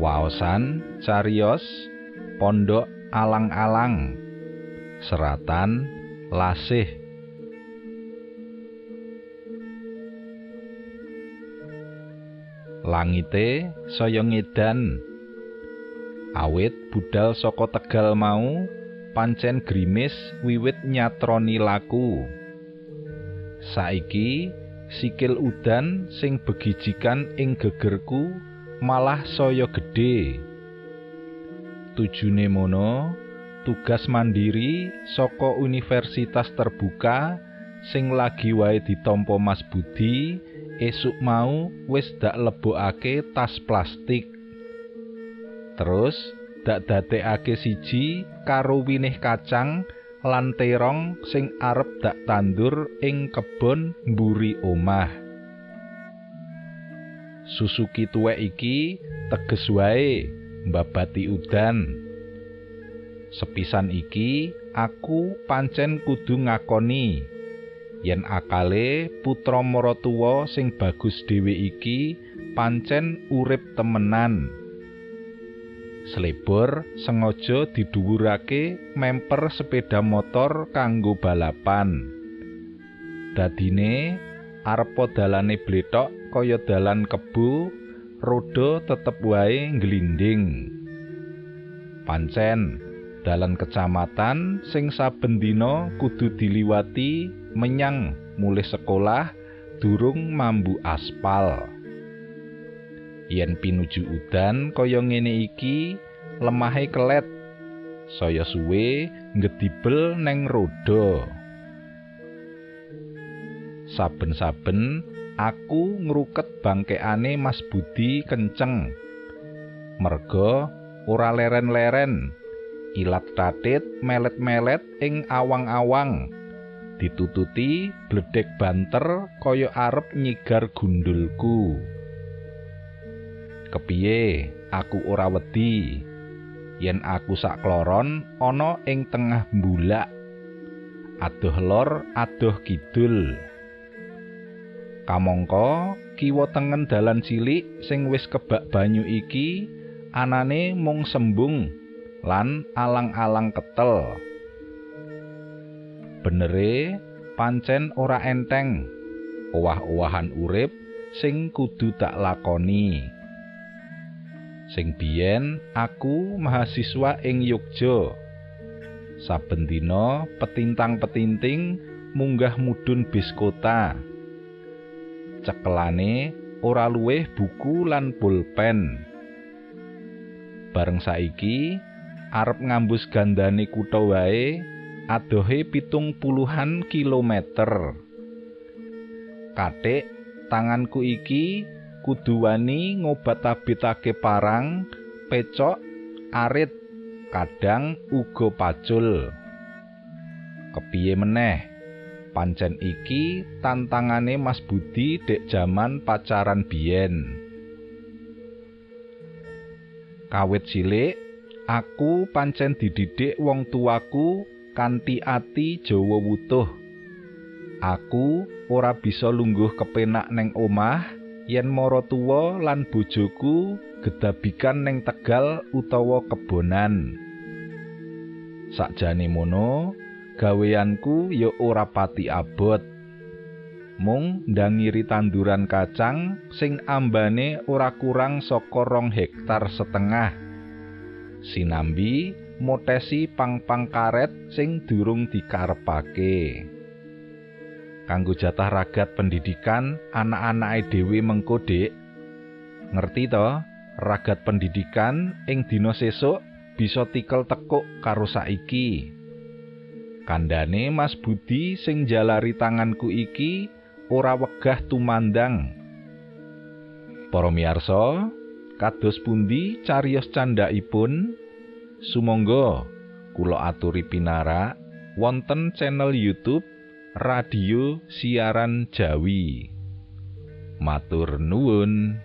Waosan cariyos Pondok Alang-alang Seratan Lasih Langite saya ngedan Awit budal saka Tegal mau pancen grimis wiwit nyatroni laku. Saiki sikil udan sing begijikan ing gegerku malah saya gedhe. Tujune mono, tugas mandiri saka universitas terbuka sing lagi wae ditampa Mas Budi esuk mau wis dak lebokake tas plastik. Terus dak dadekake siji karo winih kacang lan terong sing arep dak tandur ing kebon mburi omah. Susuki tuwek iki teges wae mbabati udan. Sepisan iki aku pancen kudu ngakoni yen akale putra maratuwa sing bagus dhewe iki pancen urip temenan. Slebor sengaja didhuwurake memper sepeda motor kanggo balapan. Dadine arep dalane bletok kaya dalan kebu, roda tetep wae nglinding. Pancen dalan kecamatan sing saben dina kudu diliwati menyang mulih sekolah durung mambu aspal. yen pinuju udan kaya ngene iki lemahe kelet saya suwe ngedibel neng roda saben-saben aku ngruket bangkeane Mas Budi kenceng. Merga ora leren-leren. Ilat tatit melet-melet ing awang-awang. Ditututi bledek banter kaya arep nyigar gundulku. Kepiye? Aku ora wedi. Yen aku sak kloron ana ing tengah mbulak. Adoh lor adoh kidul kamangka kiwa tengen dalan cilik sing wis kebak banyu iki anane mung sembung lan alang-alang ketel. Benere pancen ora enteng. Owah-owahan urip sing kudu tak lakoni. Sing biyen aku mahasiswa ing Yogja. Saben dina petintang-petinting munggah mudun bis kota cekelane ora luwih buku lan pulpen. Bareng saiki arep ngambus gandane kutha wae adohe pitung puluhan kilometer. Katik tanganku iki kudu wani ngobat-abitake parang pecok arit kadang uga pacul. Kepiye meneh pancen iki tantangane Mas Budi dek jaman pacaran biyen. Kawit cilik aku pancen dididik wong tuaku kanthi ati Jawa wutuh. Aku ora bisa lungguh kepenak neng omah yen mara tuwa lan bojoku gedabikan neng Tegal utawa kebonan. Sakjane mono gaweanku ya ora pati abot. Mung ndangiri tanduran kacang sing ambane ora kurang saka rong hektar setengah. Sinambi motesi pang-pang karet sing durung dikarepake. Kanggo jatah ragat pendidikan anak-anake dhewe mengko dik. Ngerti to? Ragat pendidikan ing dina sesuk bisa tikel tekuk karo saiki kandhane Mas Budi sing jalari tanganku iki ora wegah tumandang. Para miyarsa kados pundi cariyos candhaipun sumangga kula aturi pinarak wonten channel YouTube Radio Siaran Jawi. Matur nuwun